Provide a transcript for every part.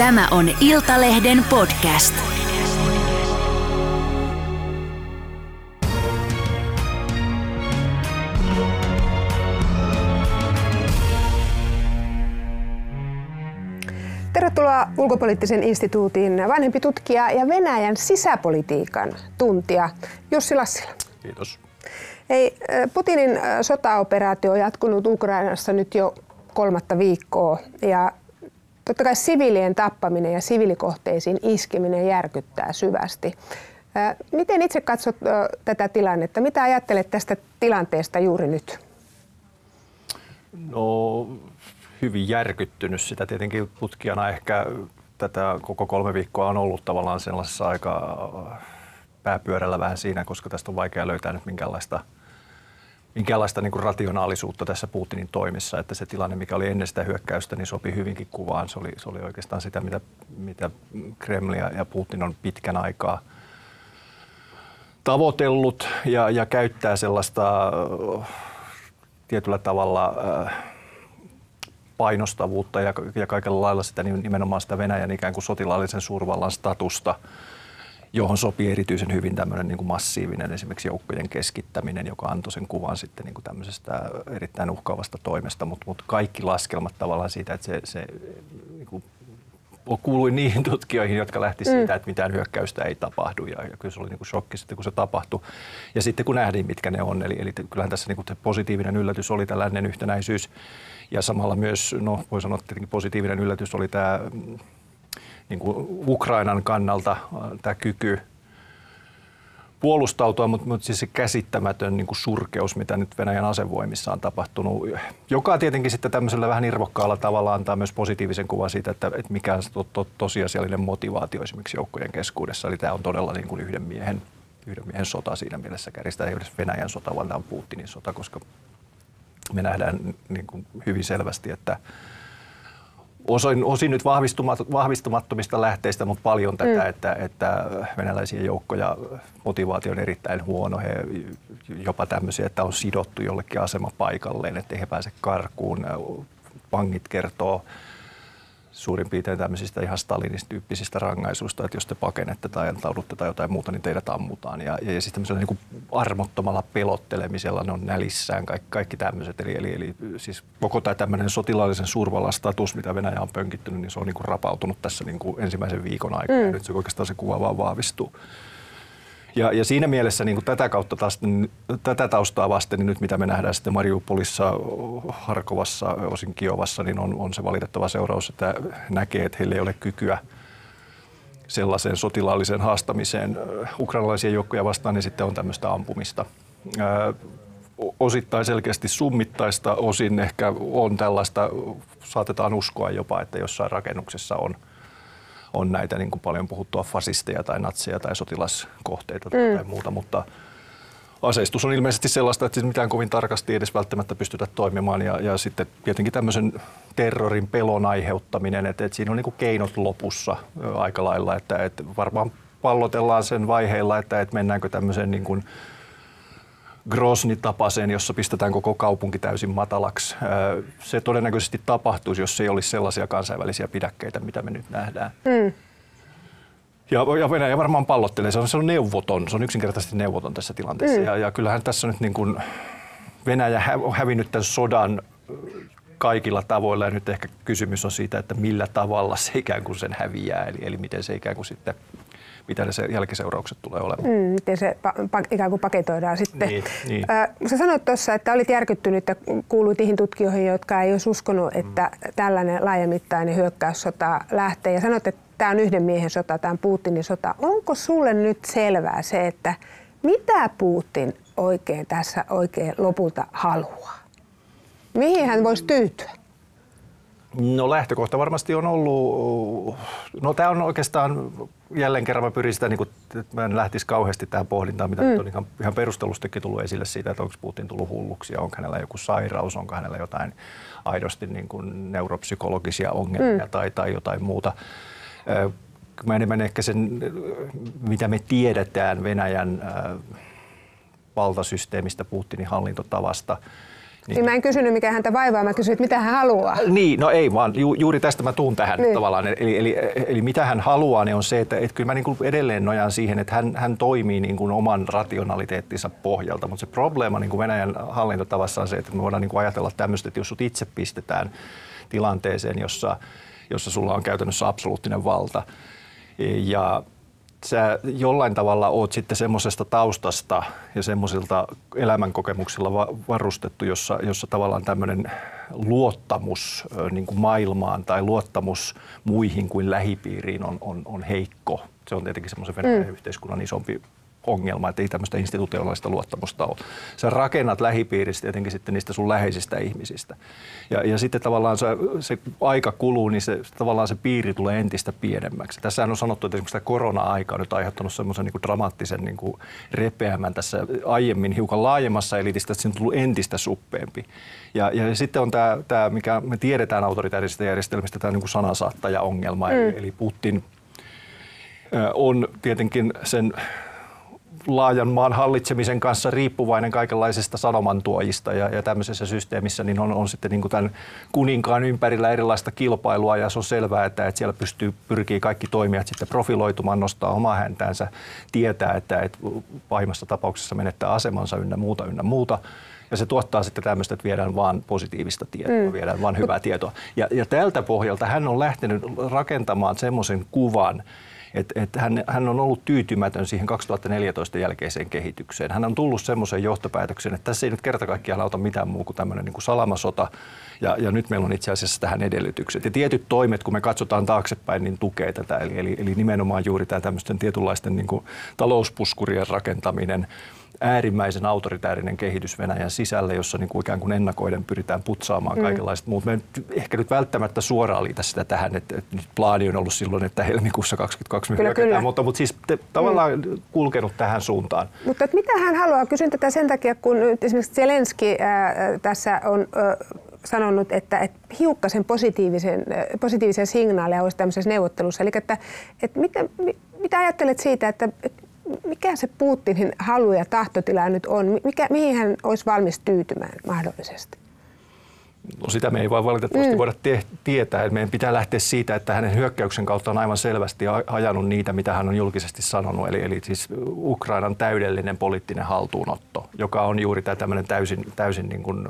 Tämä on Iltalehden podcast. Tervetuloa ulkopoliittisen instituutin vanhempi tutkija ja Venäjän sisäpolitiikan tuntija Jussi Lassila. Kiitos. Ei, Putinin sotaoperaatio on jatkunut Ukrainassa nyt jo kolmatta viikkoa ja totta kai siviilien tappaminen ja siviilikohteisiin iskeminen järkyttää syvästi. Miten itse katsot tätä tilannetta? Mitä ajattelet tästä tilanteesta juuri nyt? No hyvin järkyttynyt sitä tietenkin tutkijana ehkä tätä koko kolme viikkoa on ollut tavallaan sellaisessa aika pääpyörällä vähän siinä, koska tästä on vaikea löytää nyt minkäänlaista, minkäänlaista niin kuin rationaalisuutta tässä Putinin toimissa, että se tilanne, mikä oli ennen sitä hyökkäystä, niin sopi hyvinkin kuvaan. Se oli, se oli oikeastaan sitä, mitä, mitä Kreml ja Putin on pitkän aikaa tavoitellut ja, ja käyttää sellaista tietyllä tavalla äh, painostavuutta ja, ja kaikella lailla sitä nimenomaan sitä Venäjän ikään kuin sotilaallisen suurvallan statusta, johon sopii erityisen hyvin tämmöinen niin kuin massiivinen esimerkiksi joukkojen keskittäminen, joka antoi sen kuvan sitten niin kuin tämmöisestä erittäin uhkaavasta toimesta, mutta, mutta kaikki laskelmat tavallaan siitä, että se, se niin kuin kuului niihin tutkijoihin, jotka lähti mm. siitä, että mitään hyökkäystä ei tapahdu. Ja, ja kyllä se oli niin kuin shokki sitten, kun se tapahtui. Ja sitten kun nähtiin, mitkä ne on. Eli, eli kyllähän tässä niin kuin positiivinen yllätys oli tällainen yhtenäisyys ja samalla myös, no voi sanoa tietenkin positiivinen yllätys oli tämä niin kuin Ukrainan kannalta tämä kyky puolustautua, mutta, mutta siis se käsittämätön niin kuin surkeus, mitä nyt Venäjän asevoimissa on tapahtunut, joka tietenkin sitten tämmöisellä vähän irvokkaalla tavalla antaa myös positiivisen kuvan siitä, että, että mikä on to, to, tosiasiallinen motivaatio esimerkiksi joukkojen keskuudessa. Eli tämä on todella niin kuin yhden miehen, yhden miehen sota siinä mielessä kärjistä, ei edes Venäjän sota, vaan tämä on Putinin sota, koska me nähdään niin kuin hyvin selvästi, että osin, osin nyt vahvistumattomista lähteistä, mutta paljon tätä, mm. että, että venäläisiä joukkoja motivaatio on erittäin huono. He jopa tämmöisiä, että on sidottu jollekin asemapaikalleen, että he pääse karkuun. Pangit kertoo suurin piirtein tämmöisistä ihan Stalinist-tyyppisistä rangaisuista, että jos te pakenette tai antaudutte tai jotain muuta, niin teidät ammutaan. Ja, ja, ja siis tämmöisellä niin kuin armottomalla pelottelemisella ne on nälissään kaikki, kaikki tämmöiset. Eli, eli, eli siis koko tämä tämmöinen sotilaallisen suurvallan status, mitä Venäjä on pönkittynyt, niin se on niin kuin rapautunut tässä niin kuin ensimmäisen viikon aikana. Mm. Ja nyt se oikeastaan se kuva vaan vahvistuu. Ja, ja siinä mielessä niin kuin tätä kautta taas, tätä taustaa vasten, niin nyt mitä me nähdään sitten Mariupolissa, Harkovassa, osin Kiovassa, niin on, on se valitettava seuraus, että näkee, että heillä ei ole kykyä sellaiseen sotilaalliseen haastamiseen ukrainalaisia joukkoja vastaan, niin sitten on tämmöistä ampumista. Ää, osittain selkeästi summittaista, osin ehkä on tällaista, saatetaan uskoa jopa, että jossain rakennuksessa on – on näitä niin kuin paljon puhuttua fasisteja tai natseja tai sotilaskohteita mm. tai muuta, mutta aseistus on ilmeisesti sellaista, että mitään kovin tarkasti edes välttämättä pystytä toimimaan ja, ja sitten tietenkin tämmöisen terrorin pelon aiheuttaminen, että, että siinä on niin kuin keinot lopussa aika lailla, että, että varmaan pallotellaan sen vaiheilla, että, että mennäänkö tämmöiseen niin kuin Grosni-tapaiseen, jossa pistetään koko kaupunki täysin matalaksi. Se todennäköisesti tapahtuisi, jos ei olisi sellaisia kansainvälisiä pidäkkeitä, mitä me nyt nähdään. Mm. Ja, ja Venäjä varmaan pallottelee. Se on, se on neuvoton, se on yksinkertaisesti neuvoton tässä tilanteessa. Mm. Ja, ja kyllähän tässä nyt niin kuin Venäjä on hävinnyt tämän sodan kaikilla tavoilla ja nyt ehkä kysymys on siitä, että millä tavalla se ikään kuin sen häviää, eli, eli miten se ikään kuin sitten mitä ne se jälkiseuraukset tulee olemaan. Mm, miten se pa- pa- ikään kuin paketoidaan sitten. Niin, niin. Äh, sä sanoit tuossa, että olit järkyttynyt ja kuuluit niihin tutkijoihin, jotka ei olisi uskonut, että mm. tällainen laajamittainen hyökkäyssota lähtee. Ja sanoit, että tämä on yhden miehen sota, tämä on Putinin sota. Onko sulle nyt selvää se, että mitä Putin oikein tässä oikein lopulta haluaa? Mihin hän voisi tyytyä? No lähtökohta varmasti on ollut, no tämä on oikeastaan jälleen kerran mä pyrin sitä, niin kuin, että mä en lähtisi kauheasti tähän pohdintaan, mitä mm. nyt on ihan, ihan perustelustikin tullut esille siitä, että onko Putin tullut hulluksi ja onko hänellä joku sairaus, onko hänellä jotain aidosti niin kuin neuropsykologisia ongelmia mm. tai, tai jotain muuta. Mä enemmän ehkä sen, mitä me tiedetään Venäjän valtasysteemistä, Putinin hallintotavasta – Niin. niin mä en kysynyt mikä häntä vaivaa, mä kysyin, mitä hän haluaa. Niin, no ei vaan, ju, juuri tästä mä tuun tähän niin. tavallaan. Eli, eli, eli, mitä hän haluaa, niin on se, että, että kyllä mä niin kuin edelleen nojaan siihen, että hän, hän toimii niin kuin oman rationaliteettinsa pohjalta, mutta se probleema niin kuin Venäjän hallintotavassa on se, että me voidaan niin kuin ajatella tämmöistä, että jos sut itse pistetään tilanteeseen, jossa, jossa sulla on käytännössä absoluuttinen valta ja sä jollain tavalla oot sitten semmoisesta taustasta ja semmoisilta elämänkokemuksilla varustettu, jossa, jossa tavallaan tämmöinen luottamus niin kuin maailmaan tai luottamus muihin kuin lähipiiriin on, on, on heikko. Se on tietenkin semmoisen Venäjän mm. yhteiskunnan isompi ongelma, että ei tämmöistä institutionaalista luottamusta ole. Sä rakennat lähipiiristä jotenkin sitten niistä sun läheisistä ihmisistä. Ja, ja sitten tavallaan se, se aika kuluu, niin se, tavallaan se piiri tulee entistä pienemmäksi. Tässä on sanottu, että esimerkiksi tämä korona-aika on nyt aiheuttanut semmoisen niin dramaattisen niin kuin repeämän tässä aiemmin hiukan laajemmassa elitistä, että siinä on tullut entistä suppeempi. Ja, ja sitten on tämä, tämä, mikä me tiedetään autoritäärisistä järjestelmistä, tämä niin kuin sanasaattaja-ongelma, mm. eli, eli Putin on tietenkin sen laajan maan hallitsemisen kanssa riippuvainen kaikenlaisista sanomantuojista ja, ja tämmöisessä systeemissä niin on, on sitten niin kuin tämän kuninkaan ympärillä erilaista kilpailua ja se on selvää, että, että siellä pystyy, pyrkii kaikki toimijat sitten profiloitumaan, nostaa omaa häntäänsä, tietää, että, että pahimmassa tapauksessa menettää asemansa ynnä muuta ynnä muuta. Ja se tuottaa sitten tämmöistä, että viedään vaan positiivista tietoa, mm. viedään vaan hyvää tietoa. Ja, ja tältä pohjalta hän on lähtenyt rakentamaan semmoisen kuvan, että et hän, hän on ollut tyytymätön siihen 2014 jälkeiseen kehitykseen. Hän on tullut semmoiseen johtopäätökseen, että tässä ei nyt kerta kaikkiaan auta mitään muu kuin tämmöinen niin kuin salamasota, ja, ja nyt meillä on itse asiassa tähän edellytykset. Ja tietyt toimet, kun me katsotaan taaksepäin, niin tukee tätä, eli, eli, eli nimenomaan juuri tämä tämmöisten tietynlaisten niin kuin talouspuskurien rakentaminen, äärimmäisen autoritäärinen kehitys Venäjän sisällä, jossa niin kuin ikään kuin ennakoiden pyritään putsaamaan mm. kaikenlaiset muut. Me ehkä nyt välttämättä suoraan liitä sitä tähän, että, että nyt plaani on ollut silloin, että helmikuussa 2022 kyllä, kyllä. mutta, mutta siis te, tavallaan mm. kulkenut tähän suuntaan. Mutta että mitä hän haluaa? Kysyn tätä sen takia, kun esimerkiksi Zelenski ää, tässä on ää, sanonut, että, että hiukkasen positiivisen, positiivisia signaaleja olisi tämmöisessä neuvottelussa. Eli että, että mitä, mitä ajattelet siitä, että, että mikä se Putinin halu ja tahtotila nyt on? Mikä, mihin hän olisi valmis tyytymään mahdollisesti? No sitä me ei vaan valitettavasti mm. voida te- tietää. Että meidän pitää lähteä siitä, että hänen hyökkäyksen kautta on aivan selvästi ajanut niitä, mitä hän on julkisesti sanonut. Eli, eli siis Ukrainan täydellinen poliittinen haltuunotto, joka on juuri tämä tämmöinen täysin, täysin niin kuin,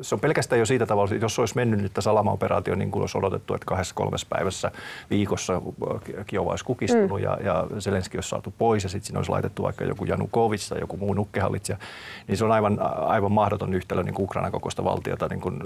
se on pelkästään jo siitä tavalla, että jos olisi mennyt nyt salama-operaatio niin kuin olisi odotettu, että kahdessa kolmessa päivässä viikossa Kiova olisi kukistunut mm. ja, ja Zelenski olisi saatu pois ja sitten siinä olisi laitettu vaikka joku Janukovic tai joku muu nukkehallitsija, niin se on aivan, aivan mahdoton yhtälö niin kuin Ukrainan kokoista valtiota niin kuin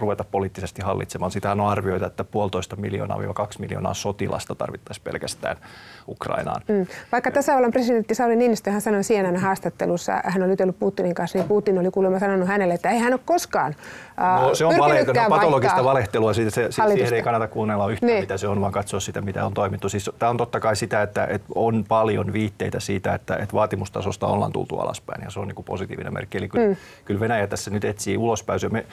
ruveta poliittisesti hallitsemaan. Sitä on arvioita, että puolitoista miljoonaa kaksi miljoonaa sotilasta tarvittaisiin pelkästään Ukrainaan. Mm. Vaikka tasavallan presidentti Sauli Niinistö hän sanoi CNN haastattelussa, hän on jutellut Putinin kanssa, niin Putin oli kuulemma sanonut hänelle, että ei hän ole koskaan äh, no, se on vale, no, patologista valehtelua, siitä se, siihen ei kannata kuunnella yhtään, niin. mitä se on, vaan katsoa sitä, mitä on toimittu. Siis, tämä on totta kai sitä, että, että on paljon viitteitä siitä, että, että vaatimustasosta ollaan tultu alaspäin, ja se on niin kuin positiivinen merkki. Eli kyllä, mm. kyllä Venäjä tässä nyt etsii ulospääsyä. Me,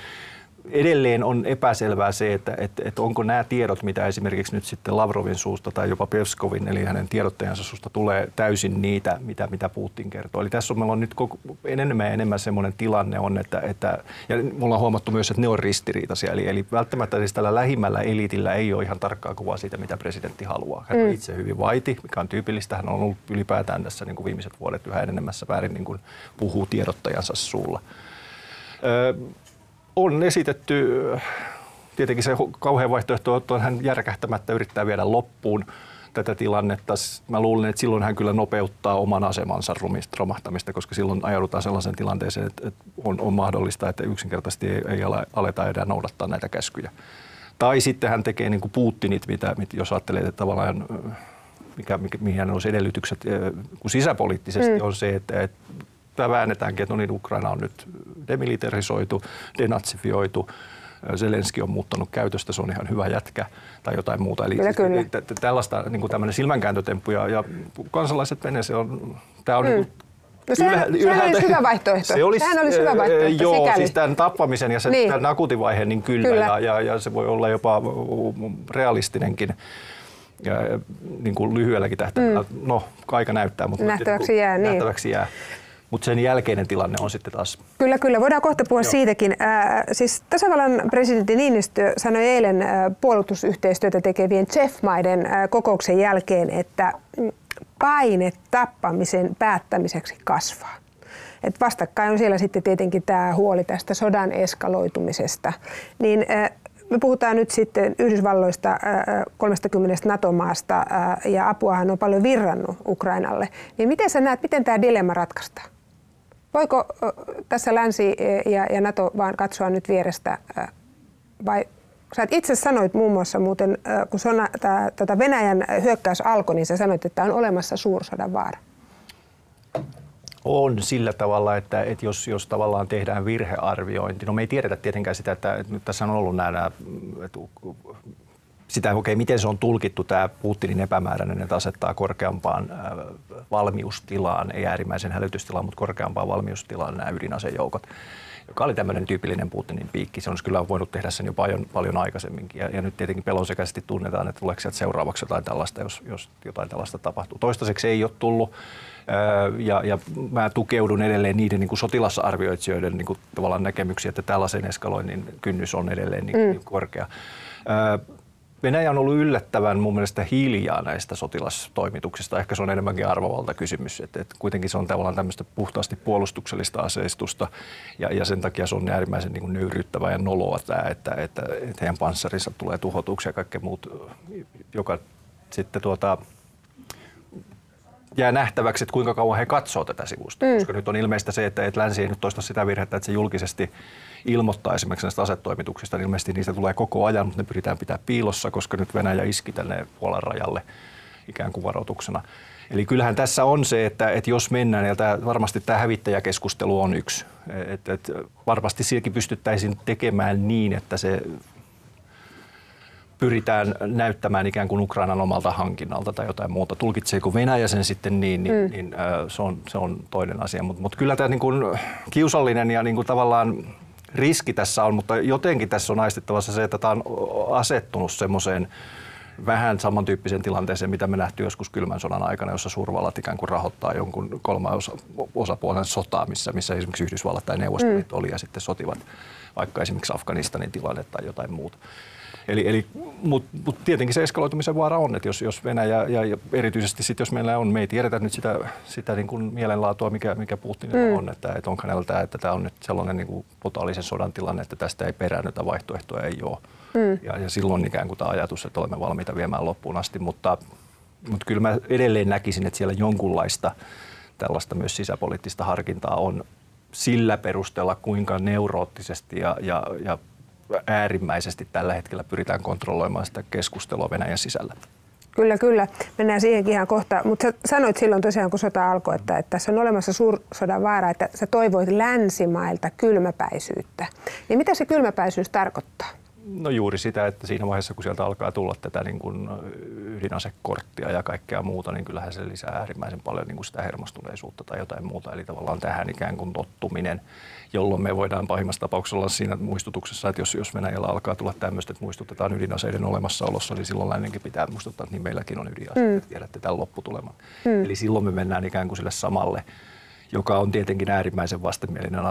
edelleen on epäselvää se, että, että, että onko nämä tiedot, mitä esimerkiksi nyt sitten Lavrovin suusta tai jopa Pevskovin, eli hänen tiedottajansa suusta tulee täysin niitä, mitä, mitä Putin kertoo. Eli tässä on, meillä on nyt koko, enemmän ja enemmän semmoinen tilanne on, että, että ja me ollaan huomattu myös, että ne on ristiriitaisia. Eli, eli välttämättä siis tällä lähimmällä eliitillä ei ole ihan tarkkaa kuvaa siitä, mitä presidentti haluaa. Hän on mm. itse hyvin vaiti, mikä on tyypillistä. Hän on ollut ylipäätään tässä niin kuin viimeiset vuodet yhä enemmässä väärin niin kuin puhuu tiedottajansa suulla. Öö, on esitetty, tietenkin se kauhean vaihtoehto on, että hän järkähtämättä yrittää viedä loppuun tätä tilannetta. Mä luulen, että silloin hän kyllä nopeuttaa oman asemansa romahtamista, koska silloin ajaudutaan sellaiseen tilanteeseen, että, on, on mahdollista, että yksinkertaisesti ei, ei aleta enää noudattaa näitä käskyjä. Tai sitten hän tekee niin kuin Putinit, mitä, jos ajattelee, että tavallaan mikä, mikä, mihin hän olisi edellytykset kun sisäpoliittisesti mm. on se, että, että väännetäänkin, että no niin, Ukraina on nyt demilitarisoitu, denatsifioitu, Zelenski on muuttanut käytöstä, se on ihan hyvä jätkä tai jotain muuta. Eli kyllä, siis, kyllä. tällaista niin kuin tämmöinen silmänkääntötemppu ja, ja kansalaiset menee, se on, tämä on mm. niin kuin, No sehän, ylhä, sehän olisi hyvä vaihtoehto. Se olisi, sehän olisi hyvä vaihtoehto Joo, sikäli. siis tämän tappamisen ja sen, niin. tämän akuutivaiheen, niin kyllä. kyllä. Ja, ja, ja se voi olla jopa realistinenkin ja, niin kuin lyhyelläkin tähtäimellä. Mm. No, aika näyttää, mutta nähtäväksi jää. Niin. Nähtäväksi jää. Mutta sen jälkeinen tilanne on sitten taas... Kyllä, kyllä. Voidaan kohta puhua Joo. siitäkin. Äh, siis tasavallan presidentti Niinistö sanoi eilen äh, puolustusyhteistyötä tekevien Jeff-maiden äh, kokouksen jälkeen, että mm, paine tappamisen päättämiseksi kasvaa. Et vastakkain on siellä sitten tietenkin tämä huoli tästä sodan eskaloitumisesta. Niin äh, me puhutaan nyt sitten Yhdysvalloista 30 äh, NATO-maasta äh, ja apuahan on paljon virrannut Ukrainalle. Niin miten sä näet, miten tämä dilemma ratkaistaan? Voiko tässä länsi ja, ja NATO vaan katsoa nyt vierestä vai Sä itse sanoit muun muassa muuten, kun sona, tää, tota Venäjän hyökkäys alkoi, niin sä sanoit, että on olemassa suursodan vaara. On sillä tavalla, että, että jos, jos tavallaan tehdään virhearviointi, no me ei tiedetä tietenkään sitä, että, että nyt tässä on ollut nämä, nämä että sitä, okei, okay, miten se on tulkittu tämä Putinin epämääräinen, että asettaa korkeampaan valmiustilaan, ei äärimmäisen hälytystilaan, mutta korkeampaan valmiustilaan nämä ydinasejoukot joka oli tämmöinen tyypillinen Putinin piikki. Se olisi kyllä voinut tehdä sen jo paljon, paljon aikaisemminkin. Ja, ja nyt tietenkin pelonsekäisesti tunnetaan, että tuleeko sieltä seuraavaksi jotain tällaista, jos, jos jotain tällaista tapahtuu. Toistaiseksi ei ole tullut. Ja, ja mä tukeudun edelleen niiden niin kuin sotilasarvioitsijoiden niin kuin tavallaan näkemyksiä, että tällaisen eskaloinnin kynnys on edelleen niin, mm. niin korkea. Venäjä on ollut yllättävän mun mielestä hiljaa näistä sotilastoimituksista. Ehkä se on enemmänkin arvovalta kysymys. Että, että kuitenkin se on tavallaan tämmöistä puhtaasti puolustuksellista aseistusta ja, ja sen takia se on äärimmäisen niin nöyryyttävää ja noloa tämä, että, että, että heidän panssarinsa tulee tuhotuksi ja kaikkea muut, joka sitten tuota, jää nähtäväksi, että kuinka kauan he katsoo tätä sivusta. Mm. Koska nyt on ilmeistä se, että, että länsi ei nyt toista sitä virhettä, että se julkisesti ilmoittaa esimerkiksi näistä asetoimituksista, niin ilmeisesti niistä tulee koko ajan, mutta ne pyritään pitää piilossa, koska nyt Venäjä iski tänne Puolan rajalle ikään kuin varoituksena. Eli kyllähän tässä on se, että, että jos mennään, ja tämä, varmasti tämä hävittäjäkeskustelu on yksi, että, että varmasti silläkin pystyttäisiin tekemään niin, että se pyritään näyttämään ikään kuin Ukrainan omalta hankinnalta tai jotain muuta. Tulkitseeko Venäjä sen sitten niin, niin, mm. niin äh, se, on, se on toinen asia. Mutta mut kyllä tämä niin kuin kiusallinen ja niin kuin tavallaan riski tässä on, mutta jotenkin tässä on aistittavassa se, että tämä on asettunut semmoiseen vähän samantyyppiseen tilanteeseen, mitä me nähtiin joskus kylmän sodan aikana, jossa suurvallat ikään kuin rahoittaa jonkun kolman osa, osapuolen sotaa, missä, missä esimerkiksi Yhdysvallat tai Neuvostoliitto mm. oli ja sitten sotivat vaikka esimerkiksi Afganistanin tilanne tai jotain muuta. Eli, eli, Mutta mut tietenkin se eskaloitumisen vaara on, että jos, jos Venäjä ja, ja erityisesti sitten jos meillä on, me ei tiedetä nyt sitä, sitä niin kuin mielenlaatua, mikä, mikä Putinilla mm. on, että, että onko hänellä tämä, että tämä on nyt sellainen niin kuin totaalisen sodan tilanne, että tästä ei peräännytä vaihtoehtoja ei ole. Mm. Ja, ja silloin ikään kuin tämä ajatus, että olemme valmiita viemään loppuun asti, mutta, mutta kyllä mä edelleen näkisin, että siellä jonkunlaista tällaista myös sisäpoliittista harkintaa on sillä perusteella, kuinka neuroottisesti ja, ja, ja äärimmäisesti tällä hetkellä pyritään kontrolloimaan sitä keskustelua Venäjän sisällä. Kyllä, kyllä. Mennään siihenkin ihan kohta. Mutta sanoit silloin tosiaan, kun sota alkoi, että, että tässä on olemassa suursodan vaara, että sä toivoit länsimailta kylmäpäisyyttä. Niin mitä se kylmäpäisyys tarkoittaa? No juuri sitä, että siinä vaiheessa kun sieltä alkaa tulla tätä niin kuin ydinasekorttia ja kaikkea muuta, niin kyllähän se lisää äärimmäisen paljon niin kuin sitä hermostuneisuutta tai jotain muuta. Eli tavallaan tähän ikään kuin tottuminen, jolloin me voidaan pahimmassa tapauksessa olla siinä muistutuksessa, että jos, jos Venäjällä alkaa tulla tämmöistä, että muistutetaan ydinaseiden olemassaolossa, niin silloin lännenkin pitää muistuttaa, että niin meilläkin on ydinaseet, mm. tiedätte tämän lopputuleman. Mm. Eli silloin me mennään ikään kuin sille samalle joka on tietenkin äärimmäisen vastenmielinen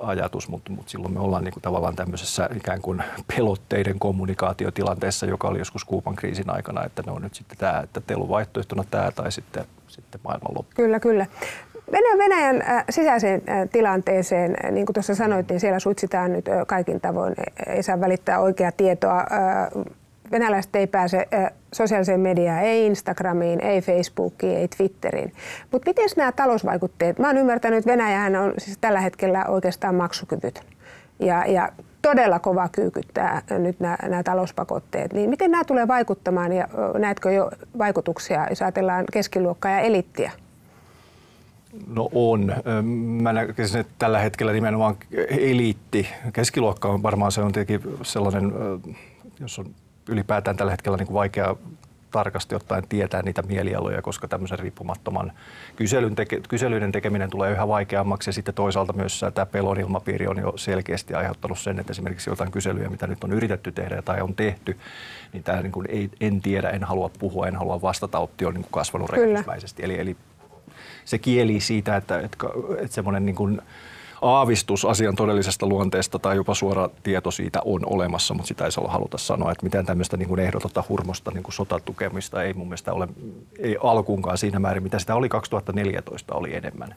ajatus, mutta, mutta silloin me ollaan niin kuin tavallaan tämmöisessä ikään kuin pelotteiden kommunikaatiotilanteessa, joka oli joskus Kuupan kriisin aikana, että ne on nyt sitten tämä, että teillä on vaihtoehtona tämä tai sitten, sitten maailmanloppu. Kyllä, kyllä. Venäjän, Venäjän sisäiseen tilanteeseen, niin kuin tuossa sanoit, niin siellä suitsitaan nyt kaikin tavoin. Ei saa välittää oikeaa tietoa venäläiset ei pääse sosiaaliseen mediaan, ei Instagramiin, ei Facebookiin, ei Twitteriin. Mutta miten nämä talousvaikutteet? Mä oon ymmärtänyt, että Venäjähän on siis tällä hetkellä oikeastaan maksukyvyt. Ja, ja todella kova kyykyttää nyt nämä, nämä talouspakotteet. Niin miten nämä tulee vaikuttamaan ja näetkö jo vaikutuksia, jos ajatellaan keskiluokkaa ja elittiä? No on. Mä näkisin, että tällä hetkellä nimenomaan eliitti, keskiluokka on varmaan se on tietenkin sellainen, jos on ylipäätään tällä hetkellä niin kuin vaikea tarkasti ottaen tietää niitä mielialoja, koska tämmöisen riippumattoman kyselyn teke, kyselyiden tekeminen tulee yhä vaikeammaksi. Ja sitten toisaalta myös tämä pelon ilmapiiri on jo selkeästi aiheuttanut sen, että esimerkiksi jotain kyselyjä, mitä nyt on yritetty tehdä tai on tehty, niin tämä niin kuin ei, en tiedä, en halua puhua, en halua vastata, optio on niin kuin kasvanut räjähdysmäisesti. Eli, eli se kieli siitä, että, että, että semmoinen niin kuin aavistus asian todellisesta luonteesta tai jopa suora tieto siitä on olemassa, mutta sitä ei saa haluta sanoa, että mitään tämmöistä niin kuin ehdotonta hurmosta niin kuin sotatukemista ei mun mielestä ole ei alkuunkaan siinä määrin, mitä sitä oli 2014 oli enemmän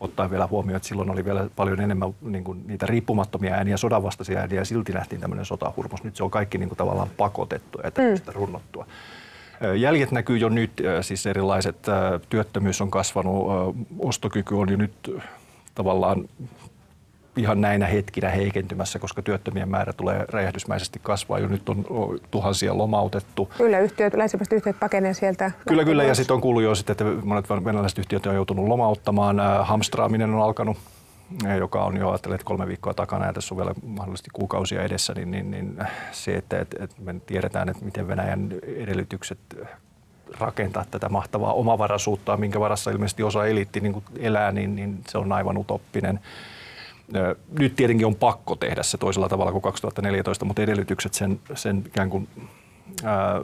ottaen vielä huomioon, että silloin oli vielä paljon enemmän niin kuin niitä riippumattomia ääniä, sodanvastaisia ääniä ja silti nähtiin tämmöinen sotahurmos. Nyt se on kaikki niin kuin tavallaan pakotettu ja tämmöistä mm. runnottua. Jäljet näkyy jo nyt, siis erilaiset työttömyys on kasvanut, ostokyky on jo nyt tavallaan ihan näinä hetkinä heikentymässä, koska työttömien määrä tulee räjähdysmäisesti kasvaa. Jo nyt on tuhansia lomautettu. Kyllä, yhtiöt, länsimaiset yhtiöt pakenee sieltä. Kyllä, kyllä. Ja sitten on kuullut jo, sitten, että monet venäläiset yhtiöt on joutunut lomauttamaan. Hamstraaminen on alkanut joka on jo ajatellut kolme viikkoa takana ja tässä on vielä mahdollisesti kuukausia edessä, niin, niin, niin se, että, että, että me tiedetään, että miten Venäjän edellytykset rakentaa tätä mahtavaa omavaraisuutta, minkä varassa ilmeisesti osa eliitti niin elää, niin, niin se on aivan utoppinen. Nyt tietenkin on pakko tehdä se toisella tavalla kuin 2014, mutta edellytykset sen, sen ikään kuin, ää,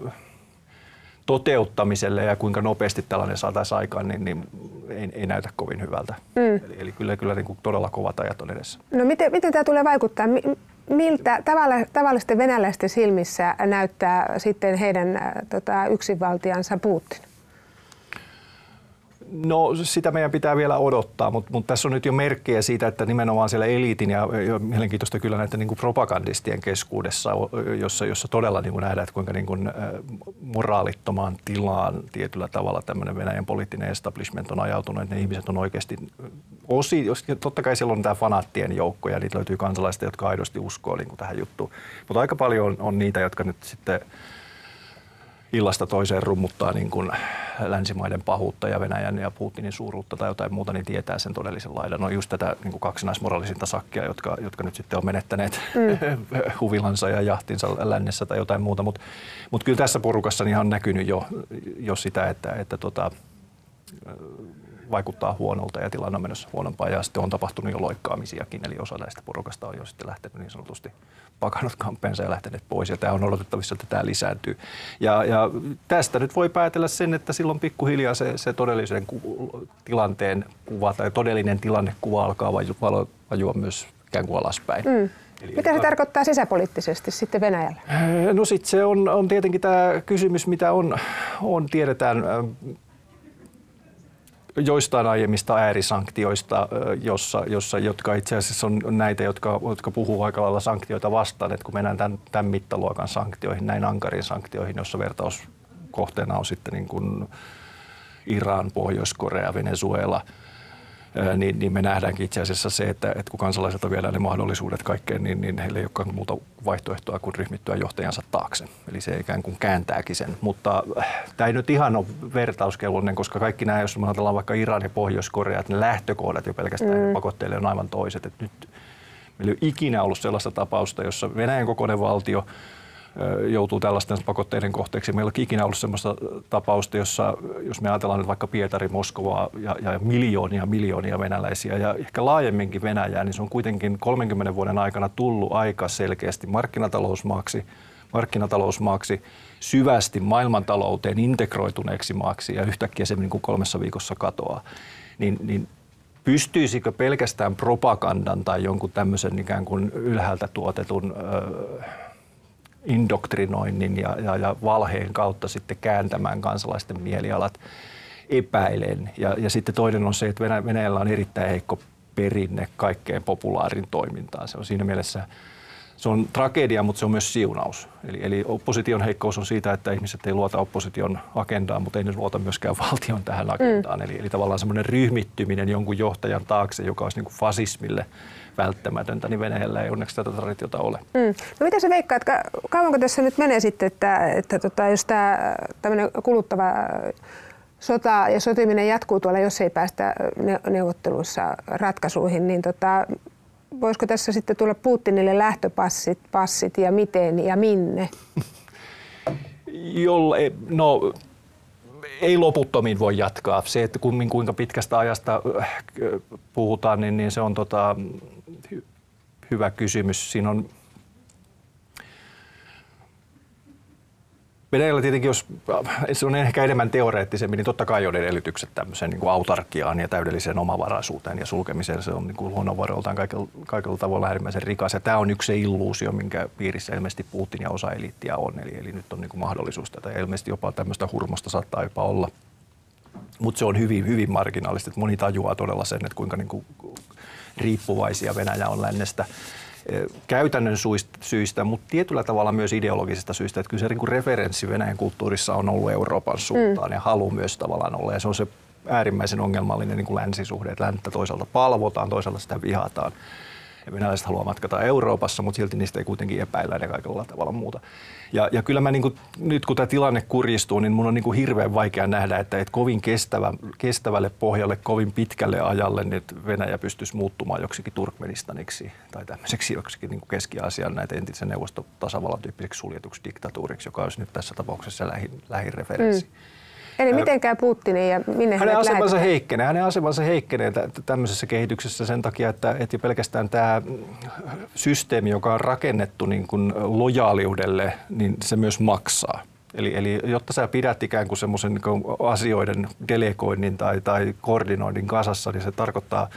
toteuttamiselle ja kuinka nopeasti tällainen saataisiin aikaan, niin, niin ei, ei näytä kovin hyvältä. Mm. Eli, eli kyllä, kyllä niin kuin todella kovat ajat on edessä. No miten, miten tämä tulee vaikuttaa? Miltä tavallisten venäläisten silmissä näyttää sitten heidän tota, yksinvaltiansa Putin? No sitä meidän pitää vielä odottaa, mutta, mutta tässä on nyt jo merkkejä siitä, että nimenomaan siellä eliitin ja, ja mielenkiintoista kyllä näiden niin kuin propagandistien keskuudessa, jossa, jossa todella niin kuin nähdään, että kuinka niin kuin, moraalittomaan tilaan tietyllä tavalla tämmöinen Venäjän poliittinen establishment on ajautunut, että ne ihmiset on oikeasti osi, totta kai siellä on tämä fanaattien joukko ja niitä löytyy kansalaista, jotka aidosti uskoo niin kuin tähän juttuun, mutta aika paljon on, on niitä, jotka nyt sitten illasta toiseen rummuttaa niin kuin länsimaiden pahuutta ja Venäjän ja Putinin suuruutta tai jotain muuta, niin tietää sen todellisen laidan. No just tätä niin kuin kaksinaismoraalisinta sakkia, jotka, jotka nyt sitten on menettäneet mm. huvilansa ja jahtinsa lännessä tai jotain muuta. Mutta mut kyllä tässä porukassa niin on näkynyt jo, jo sitä, että, että tota, vaikuttaa huonolta ja tilanne on menossa huonompaa ja sitten on tapahtunut jo loikkaamisiakin, eli osa näistä porukasta on jo sitten lähtenyt niin sanotusti pakannut kamppeensa ja lähteneet pois ja tämä on odotettavissa, että tämä lisääntyy. Ja, ja tästä nyt voi päätellä sen, että silloin pikkuhiljaa se, se todellisen ku, tilanteen kuva tai todellinen tilannekuva alkaa vajua, vajua myös ikään kuin alaspäin. Mm. Eli mitä se tarkoittaa sisäpoliittisesti sitten Venäjällä? No sitten se on, on tietenkin tämä kysymys, mitä on, on tiedetään joistain aiemmista äärisanktioista, jossa, jossa, jotka itse asiassa on näitä, jotka, jotka puhuu aika lailla sanktioita vastaan, että kun mennään tämän, tämän mittaluokan sanktioihin, näin ankarin sanktioihin, jossa vertauskohteena on sitten niin kuin Iran, Pohjois-Korea, Venezuela – niin, niin me nähdäänkin itse asiassa se, että, että kun kansalaisilta viedään ne mahdollisuudet kaikkeen, niin, niin heillä ei olekaan muuta vaihtoehtoa kuin ryhmittyä johtajansa taakse. Eli se ikään kuin kääntääkin sen. Mutta tämä ei nyt ihan ole vertauskelpoinen, koska kaikki nämä, jos me ajatellaan vaikka Iran ja Pohjois-Korea, että ne lähtökohdat jo pelkästään mm. pakotteille on aivan toiset. Että nyt meillä ei ole ikinä ollut sellaista tapausta, jossa Venäjän kokoinen valtio – joutuu tällaisten pakotteiden kohteeksi. Meillä ei ikinä ollut sellaista tapausta, jossa jos me ajatellaan nyt vaikka Pietari, Moskovaa ja, ja miljoonia miljoonia venäläisiä ja ehkä laajemminkin Venäjää, niin se on kuitenkin 30 vuoden aikana tullut aika selkeästi markkinatalousmaaksi, markkinatalousmaaksi syvästi maailmantalouteen integroituneeksi maaksi ja yhtäkkiä se niin kuin kolmessa viikossa katoaa. Niin, niin pystyisikö pelkästään propagandan tai jonkun tämmöisen ikään kuin ylhäältä tuotetun ö, indoktrinoinnin ja, ja, ja valheen kautta sitten kääntämään kansalaisten mielialat epäilen. Ja, ja sitten toinen on se, että Venäjällä on erittäin heikko perinne kaikkeen populaarin toimintaan. Se on siinä mielessä se on tragedia, mutta se on myös siunaus. Eli, eli opposition heikkous on siitä, että ihmiset ei luota opposition agendaan, mutta ei ne luota myöskään valtion tähän agendaan. Mm. Eli, eli tavallaan semmoinen ryhmittyminen jonkun johtajan taakse, joka olisi niin kuin fasismille välttämätöntä, niin Venäjällä ei onneksi tätä traditiota ole. Mm. No mitä se veikkaa, että kauanko tässä nyt menee sitten, että, että tota, jos tämä tämmöinen kuluttava sota ja sotiminen jatkuu tuolla, jos ei päästä neuvotteluissa ratkaisuihin, niin tota, voisiko tässä sitten tulla Putinille lähtöpassit passit ja miten ja minne? Jolle, no ei loputtomiin voi jatkaa. Se, että kuinka pitkästä ajasta äh, puhutaan, niin, niin se on tota, hy, hyvä kysymys. Siinä on Venäjällä tietenkin, jos se on ehkä enemmän teoreettisemmin, niin totta kai on edellytykset tämmöiseen niin kuin autarkiaan ja täydelliseen omavaraisuuteen ja sulkemiseen. Se on niin kuin luonnonvaroiltaan kaikilla, kaikilla tavoilla äärimmäisen rikas. Ja tämä on yksi se illuusio, minkä piirissä ilmeisesti Putin ja osa eliittiä on. Eli, eli nyt on niin kuin mahdollisuus tätä. Ilmeisesti jopa tämmöistä hurmosta saattaa jopa olla. Mutta se on hyvin, hyvin marginaalista. Moni tajuaa todella sen, että kuinka niin kuin riippuvaisia Venäjä on lännestä käytännön syistä, mutta tietyllä tavalla myös ideologisista syistä. Että kyllä se niin referenssi Venäjän kulttuurissa on ollut Euroopan suuntaan mm. ja halu myös tavallaan olla. Ja se on se äärimmäisen ongelmallinen niin kuin länsisuhde, että länttä toisaalta palvotaan, toisaalta sitä vihataan venäläiset haluaa matkata Euroopassa, mutta silti niistä ei kuitenkin epäillä ja kaikella tavalla muuta. Ja, ja kyllä mä niin kuin, nyt kun tämä tilanne kurjistuu, niin mun on niin kuin hirveän vaikea nähdä, että, että kovin kestävä, kestävälle pohjalle, kovin pitkälle ajalle niin Venäjä pystyisi muuttumaan joksikin Turkmenistaniksi tai tämmöiseksi joksikin niin Keski-Aasian näitä entisen neuvostotasavallan tyyppiseksi suljetuksi diktatuuriksi, joka olisi nyt tässä tapauksessa lähin, lähireferenssi. Mm. Eli miten käy Putinin ja minne hänen asemansa lähetetään? heikkenee. Hänen asemansa heikkenee tämmöisessä kehityksessä sen takia, että, että pelkästään tämä systeemi, joka on rakennettu niin kuin lojaaliudelle, niin se myös maksaa. Eli, eli jotta sä pidät ikään kuin semmoisen niin asioiden delegoinnin tai, tai koordinoinnin kasassa, niin se tarkoittaa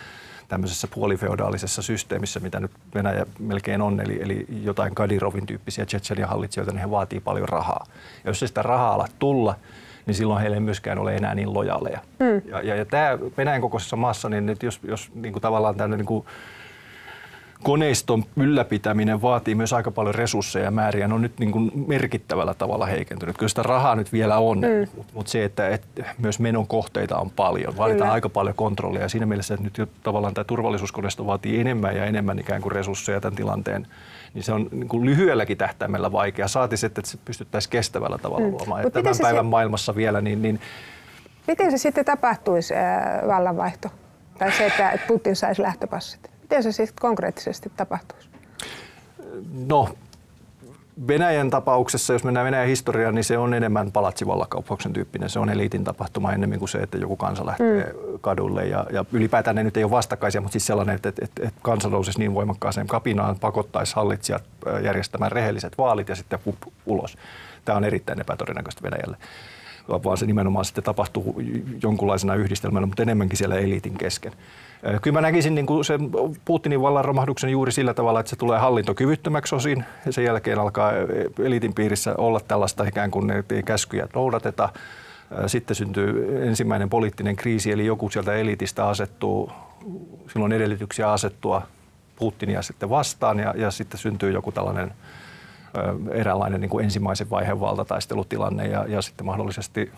tämmöisessä puolifeodaalisessa systeemissä, mitä nyt Venäjä melkein on, eli, eli jotain Kadirovin tyyppisiä Tsetsenian hallitsijoita, niin he vaatii paljon rahaa. Ja jos ei sitä rahaa ala tulla, niin silloin heille ei myöskään ole enää niin lojaaleja. Mm. Ja, ja, ja tämä Venäjän kokoisessa maassa, niin nyt jos, jos niin kuin tavallaan tällainen niin kuin koneiston ylläpitäminen vaatii myös aika paljon resursseja ja määriä. Ne on nyt niin kuin merkittävällä tavalla heikentynyt. Kyllä sitä rahaa nyt vielä on, mm. mutta mut se, että et myös menon kohteita on paljon. Vaaditaan Kyllä. aika paljon kontrollia. Ja siinä mielessä, että nyt jo tavallaan tämä turvallisuuskoneisto vaatii enemmän ja enemmän ikään kuin resursseja tämän tilanteen niin se on niin kuin lyhyelläkin tähtäimellä vaikea. Saatis, että se pystyttäisiin kestävällä tavalla mm. luomaan. Ja tämän päivän se, maailmassa vielä, niin, niin... Miten se sitten tapahtuisi äh, vallanvaihto? Tai se, että Putin saisi lähtöpassit? Miten se sitten konkreettisesti tapahtuisi? No, Venäjän tapauksessa, jos mennään Venäjän historiaan, niin se on enemmän palatsivallakauppauksen tyyppinen. Se on eliitin tapahtuma enemmän kuin se, että joku kansa lähtee mm. kadulle. Ja, ja ylipäätään ne nyt ei ole vastakkaisia, mutta siis sellainen, että, että, että kansa nousisi niin voimakkaaseen kapinaan, pakottaisi hallitsijat järjestämään rehelliset vaalit ja sitten hup, ulos. Tämä on erittäin epätodennäköistä Venäjälle vaan se nimenomaan sitten tapahtuu jonkunlaisena yhdistelmänä, mutta enemmänkin siellä eliitin kesken. Kyllä mä näkisin niin kuin sen Putinin vallanromahduksen juuri sillä tavalla, että se tulee hallintokyvyttömäksi osin sen jälkeen alkaa eliitin piirissä olla tällaista ikään kuin ne käskyjä noudateta. Sitten syntyy ensimmäinen poliittinen kriisi, eli joku sieltä elitistä asettuu, silloin edellytyksiä asettua Putinia sitten vastaan ja, ja sitten syntyy joku tällainen eräänlainen niin kuin ensimmäisen vaiheen valtataistelutilanne ja, ja sitten mahdollisesti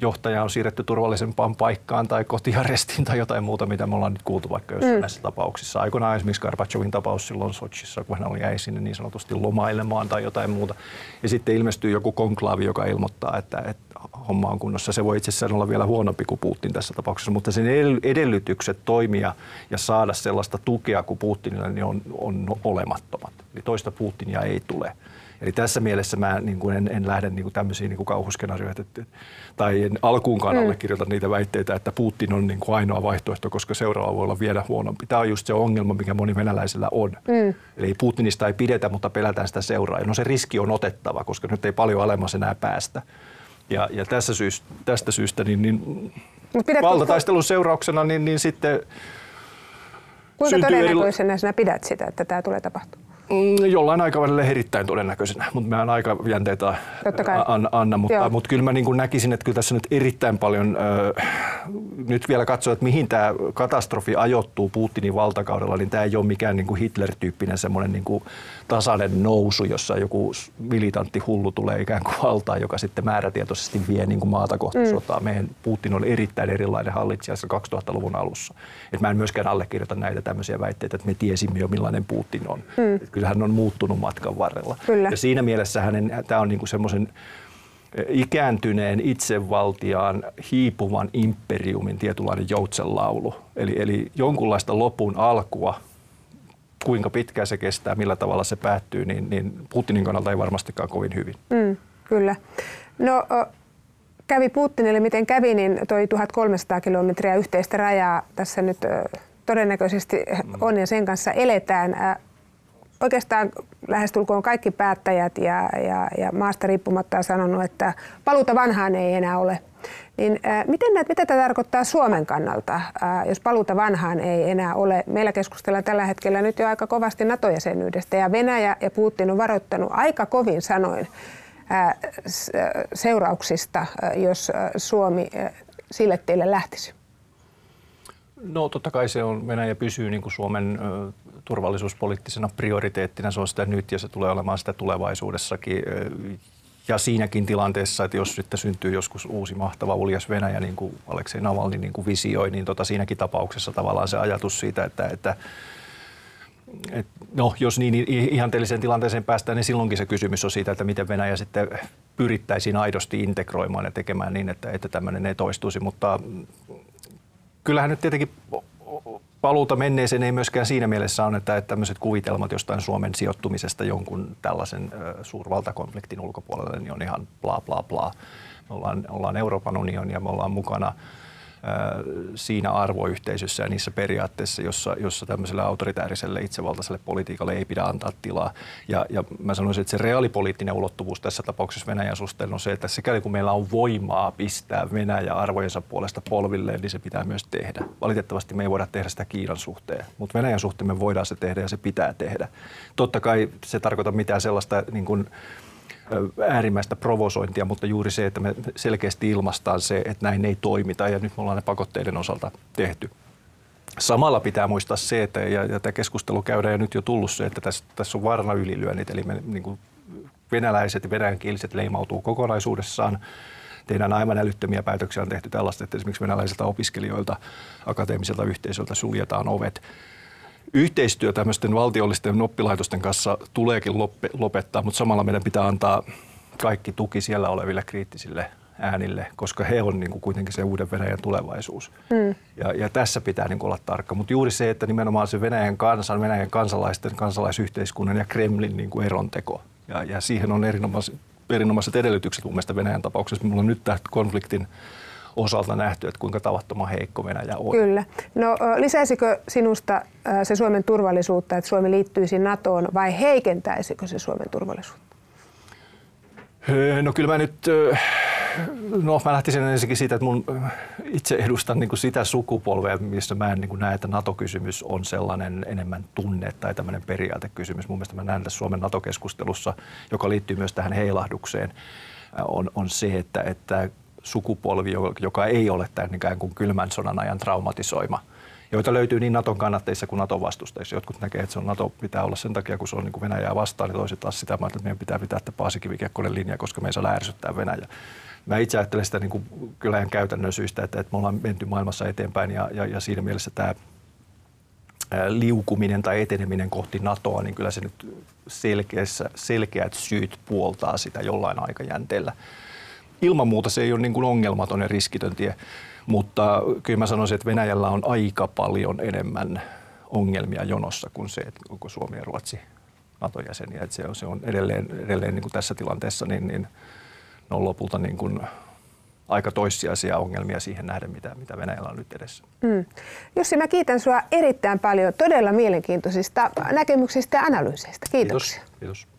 johtaja on siirretty turvallisempaan paikkaan tai kotiarestiin tai jotain muuta, mitä me ollaan nyt kuultu vaikka jossain mm. näissä tapauksissa. Aikoinaan esimerkiksi Garbachevin tapaus silloin Sochissa, kun hän oli jäi sinne niin sanotusti lomailemaan tai jotain muuta. Ja sitten ilmestyy joku konklaavi, joka ilmoittaa, että, että homma on kunnossa. Se voi itse asiassa olla vielä huonompi kuin Putin tässä tapauksessa, mutta sen edellytykset toimia ja saada sellaista tukea kuin Putinilla niin on, on olemattomat. Eli toista Putinia ei tule. Eli tässä mielessä mä niin kuin en, en lähde niin kuin tämmöisiin niin kuin kauhuskenaarioihin, että, tai en alkuunkaan mm. allekirjoita niitä väitteitä, että Putin on niin kuin ainoa vaihtoehto, koska seuraava voi olla vielä huonompi. Tämä on just se ongelma, mikä moni venäläisellä on. Mm. Eli Putinista ei pidetä, mutta pelätään sitä seuraa. No se riski on otettava, koska nyt ei paljon alemmas enää päästä. Ja, ja tässä syystä, tästä syystä niin, niin valtataistelun seurauksena niin, niin sitten Kuinka todennäköisenä sinä pidät sitä, että tämä tulee tapahtumaan? Mm, jollain aikavälillä erittäin todennäköisenä, mutta mä en aikajänteitä an, anna, mutta, mutta kyllä mä niin kuin näkisin, että kyllä tässä nyt erittäin paljon, äh, nyt vielä katsoa, että mihin tämä katastrofi ajoittuu Putinin valtakaudella, niin tämä ei ole mikään niin kuin Hitler-tyyppinen semmoinen niin kuin tasainen nousu, jossa joku militantti hullu tulee ikään kuin valtaan, joka sitten määrätietoisesti vie niin kuin maata kohti mm. sotaa. Meidän Putin on erittäin erilainen hallitsija 2000-luvun alussa. Et mä en myöskään allekirjoita näitä tämmöisiä väitteitä, että me tiesimme jo millainen Putin on. Mm. kyllä hän on muuttunut matkan varrella. Kyllä. Ja siinä mielessä hänen, tämä on niin kuin semmoisen eh, ikääntyneen itsevaltiaan hiipuvan imperiumin tietynlainen joutsenlaulu. Eli, eli jonkunlaista lopun alkua kuinka pitkään se kestää, millä tavalla se päättyy, niin, niin Putinin kannalta ei varmastikaan kovin hyvin. Mm, kyllä. No kävi Putinille miten kävi, niin toi 1300 kilometriä yhteistä rajaa tässä nyt todennäköisesti on ja sen kanssa eletään. oikeastaan lähestulkoon kaikki päättäjät ja, ja, ja maasta riippumatta on sanonut, että paluuta vanhaan ei enää ole. Niin, ää, miten näet, mitä tämä tarkoittaa Suomen kannalta, ää, jos paluuta vanhaan ei enää ole? Meillä keskustellaan tällä hetkellä nyt jo aika kovasti NATO-jäsenyydestä ja Venäjä ja Putin on varoittanut aika kovin sanoin ää, seurauksista, jos Suomi sille teille lähtisi. No totta kai se on, Venäjä pysyy niin kuin Suomen turvallisuuspoliittisena prioriteettina, se on sitä nyt ja se tulee olemaan sitä tulevaisuudessakin. Ja siinäkin tilanteessa, että jos sitten syntyy joskus uusi mahtava uljas Venäjä, niin kuin Aleksei Navalny niin kuin visioi, niin tota siinäkin tapauksessa tavallaan se ajatus siitä, että, että et, no, jos niin ihanteelliseen tilanteeseen päästään, niin silloinkin se kysymys on siitä, että miten Venäjä sitten pyrittäisiin aidosti integroimaan ja tekemään niin, että, että tämmöinen ei toistuisi. Mutta kyllähän nyt tietenkin paluuta menneeseen ei myöskään siinä mielessä on, että tämmöiset kuvitelmat jostain Suomen sijoittumisesta jonkun tällaisen suurvaltakonfliktin ulkopuolelle niin on ihan bla bla bla. Me ollaan, ollaan Euroopan unioni ja me ollaan mukana siinä arvoyhteisössä ja niissä periaatteissa, jossa, jossa tämmöiselle autoritääriselle itsevaltaiselle politiikalle ei pidä antaa tilaa. Ja, ja mä sanoisin, että se reaalipoliittinen ulottuvuus tässä tapauksessa Venäjän suhteen on se, että sekä kun meillä on voimaa pistää Venäjä arvojensa puolesta polvilleen, niin se pitää myös tehdä. Valitettavasti me ei voida tehdä sitä Kiinan suhteen, mutta Venäjän suhteen me voidaan se tehdä ja se pitää tehdä. Totta kai se tarkoittaa mitään sellaista niin kuin, äärimmäistä provosointia, mutta juuri se, että me selkeästi ilmastaan se, että näin ei toimita ja nyt me ollaan ne pakotteiden osalta tehty. Samalla pitää muistaa se, että ja, ja tämä keskustelu käydään ja nyt jo tullut se, että tässä, tässä on varna ylilyönnit, eli me, niin kuin venäläiset ja venäjänkieliset leimautuu kokonaisuudessaan. Tehdään aivan älyttömiä päätöksiä on tehty tällaista, että esimerkiksi venäläisiltä opiskelijoilta, akateemiselta yhteisöltä suljetaan ovet yhteistyö tämmöisten valtiollisten oppilaitosten kanssa tuleekin lopettaa, mutta samalla meidän pitää antaa kaikki tuki siellä oleville kriittisille äänille, koska he on niin kuin kuitenkin se uuden Venäjän tulevaisuus. Mm. Ja, ja tässä pitää niin kuin olla tarkka. Mutta juuri se, että nimenomaan se Venäjän kansan, Venäjän kansalaisten, kansalaisyhteiskunnan ja Kremlin niin kuin eronteko. Ja, ja siihen on erinomaiset, erinomaiset edellytykset mun mielestä Venäjän tapauksessa. Minulla on nyt tämä konfliktin osalta nähty, että kuinka tavattoman heikko Venäjä on. Kyllä. No lisäisikö sinusta se Suomen turvallisuutta, että Suomi liittyisi NATOon vai heikentäisikö se Suomen turvallisuutta? No kyllä mä nyt, no mä lähtisin ensinnäkin siitä, että mun itse edustan niin kuin sitä sukupolvea, missä mä en niin kuin näe, että NATO-kysymys on sellainen enemmän tunne tai tämmöinen periaatekysymys. Mun mielestä mä näen tässä Suomen NATO-keskustelussa, joka liittyy myös tähän heilahdukseen, on, on se, että, että sukupolvi, joka ei ole tämän ikään kuin kylmän sodan ajan traumatisoima, joita löytyy niin Naton kannatteissa kuin Naton vastustajissa. Jotkut näkee, että se on Nato pitää olla sen takia, kun se on niin Venäjää vastaan, niin toiset taas sitä että meidän pitää pitää tämä paasikivikekkoinen linja, koska me ei saa ärsyttää Venäjä. Mä itse ajattelen sitä niin kuin kyllä ihan käytännön syistä, että, että me ollaan menty maailmassa eteenpäin ja, ja, ja siinä mielessä tämä liukuminen tai eteneminen kohti NATOa, niin kyllä se nyt selkeässä, selkeät syyt puoltaa sitä jollain aikajänteellä ilman muuta se ei ole niin kuin ongelmaton ja riskitön tie, mutta kyllä mä sanoisin, että Venäjällä on aika paljon enemmän ongelmia jonossa kuin se, että onko Suomi ja Ruotsi NATO-jäseniä. Että se on, se on edelleen, edelleen niin kuin tässä tilanteessa, niin, niin ne on lopulta niin kuin aika toissijaisia ongelmia siihen nähden, mitä, mitä Venäjällä on nyt edessä. Mm. Jussi, mä kiitän sinua erittäin paljon todella mielenkiintoisista näkemyksistä ja analyyseistä. Kiitoksia. Kiitos. Kiitos.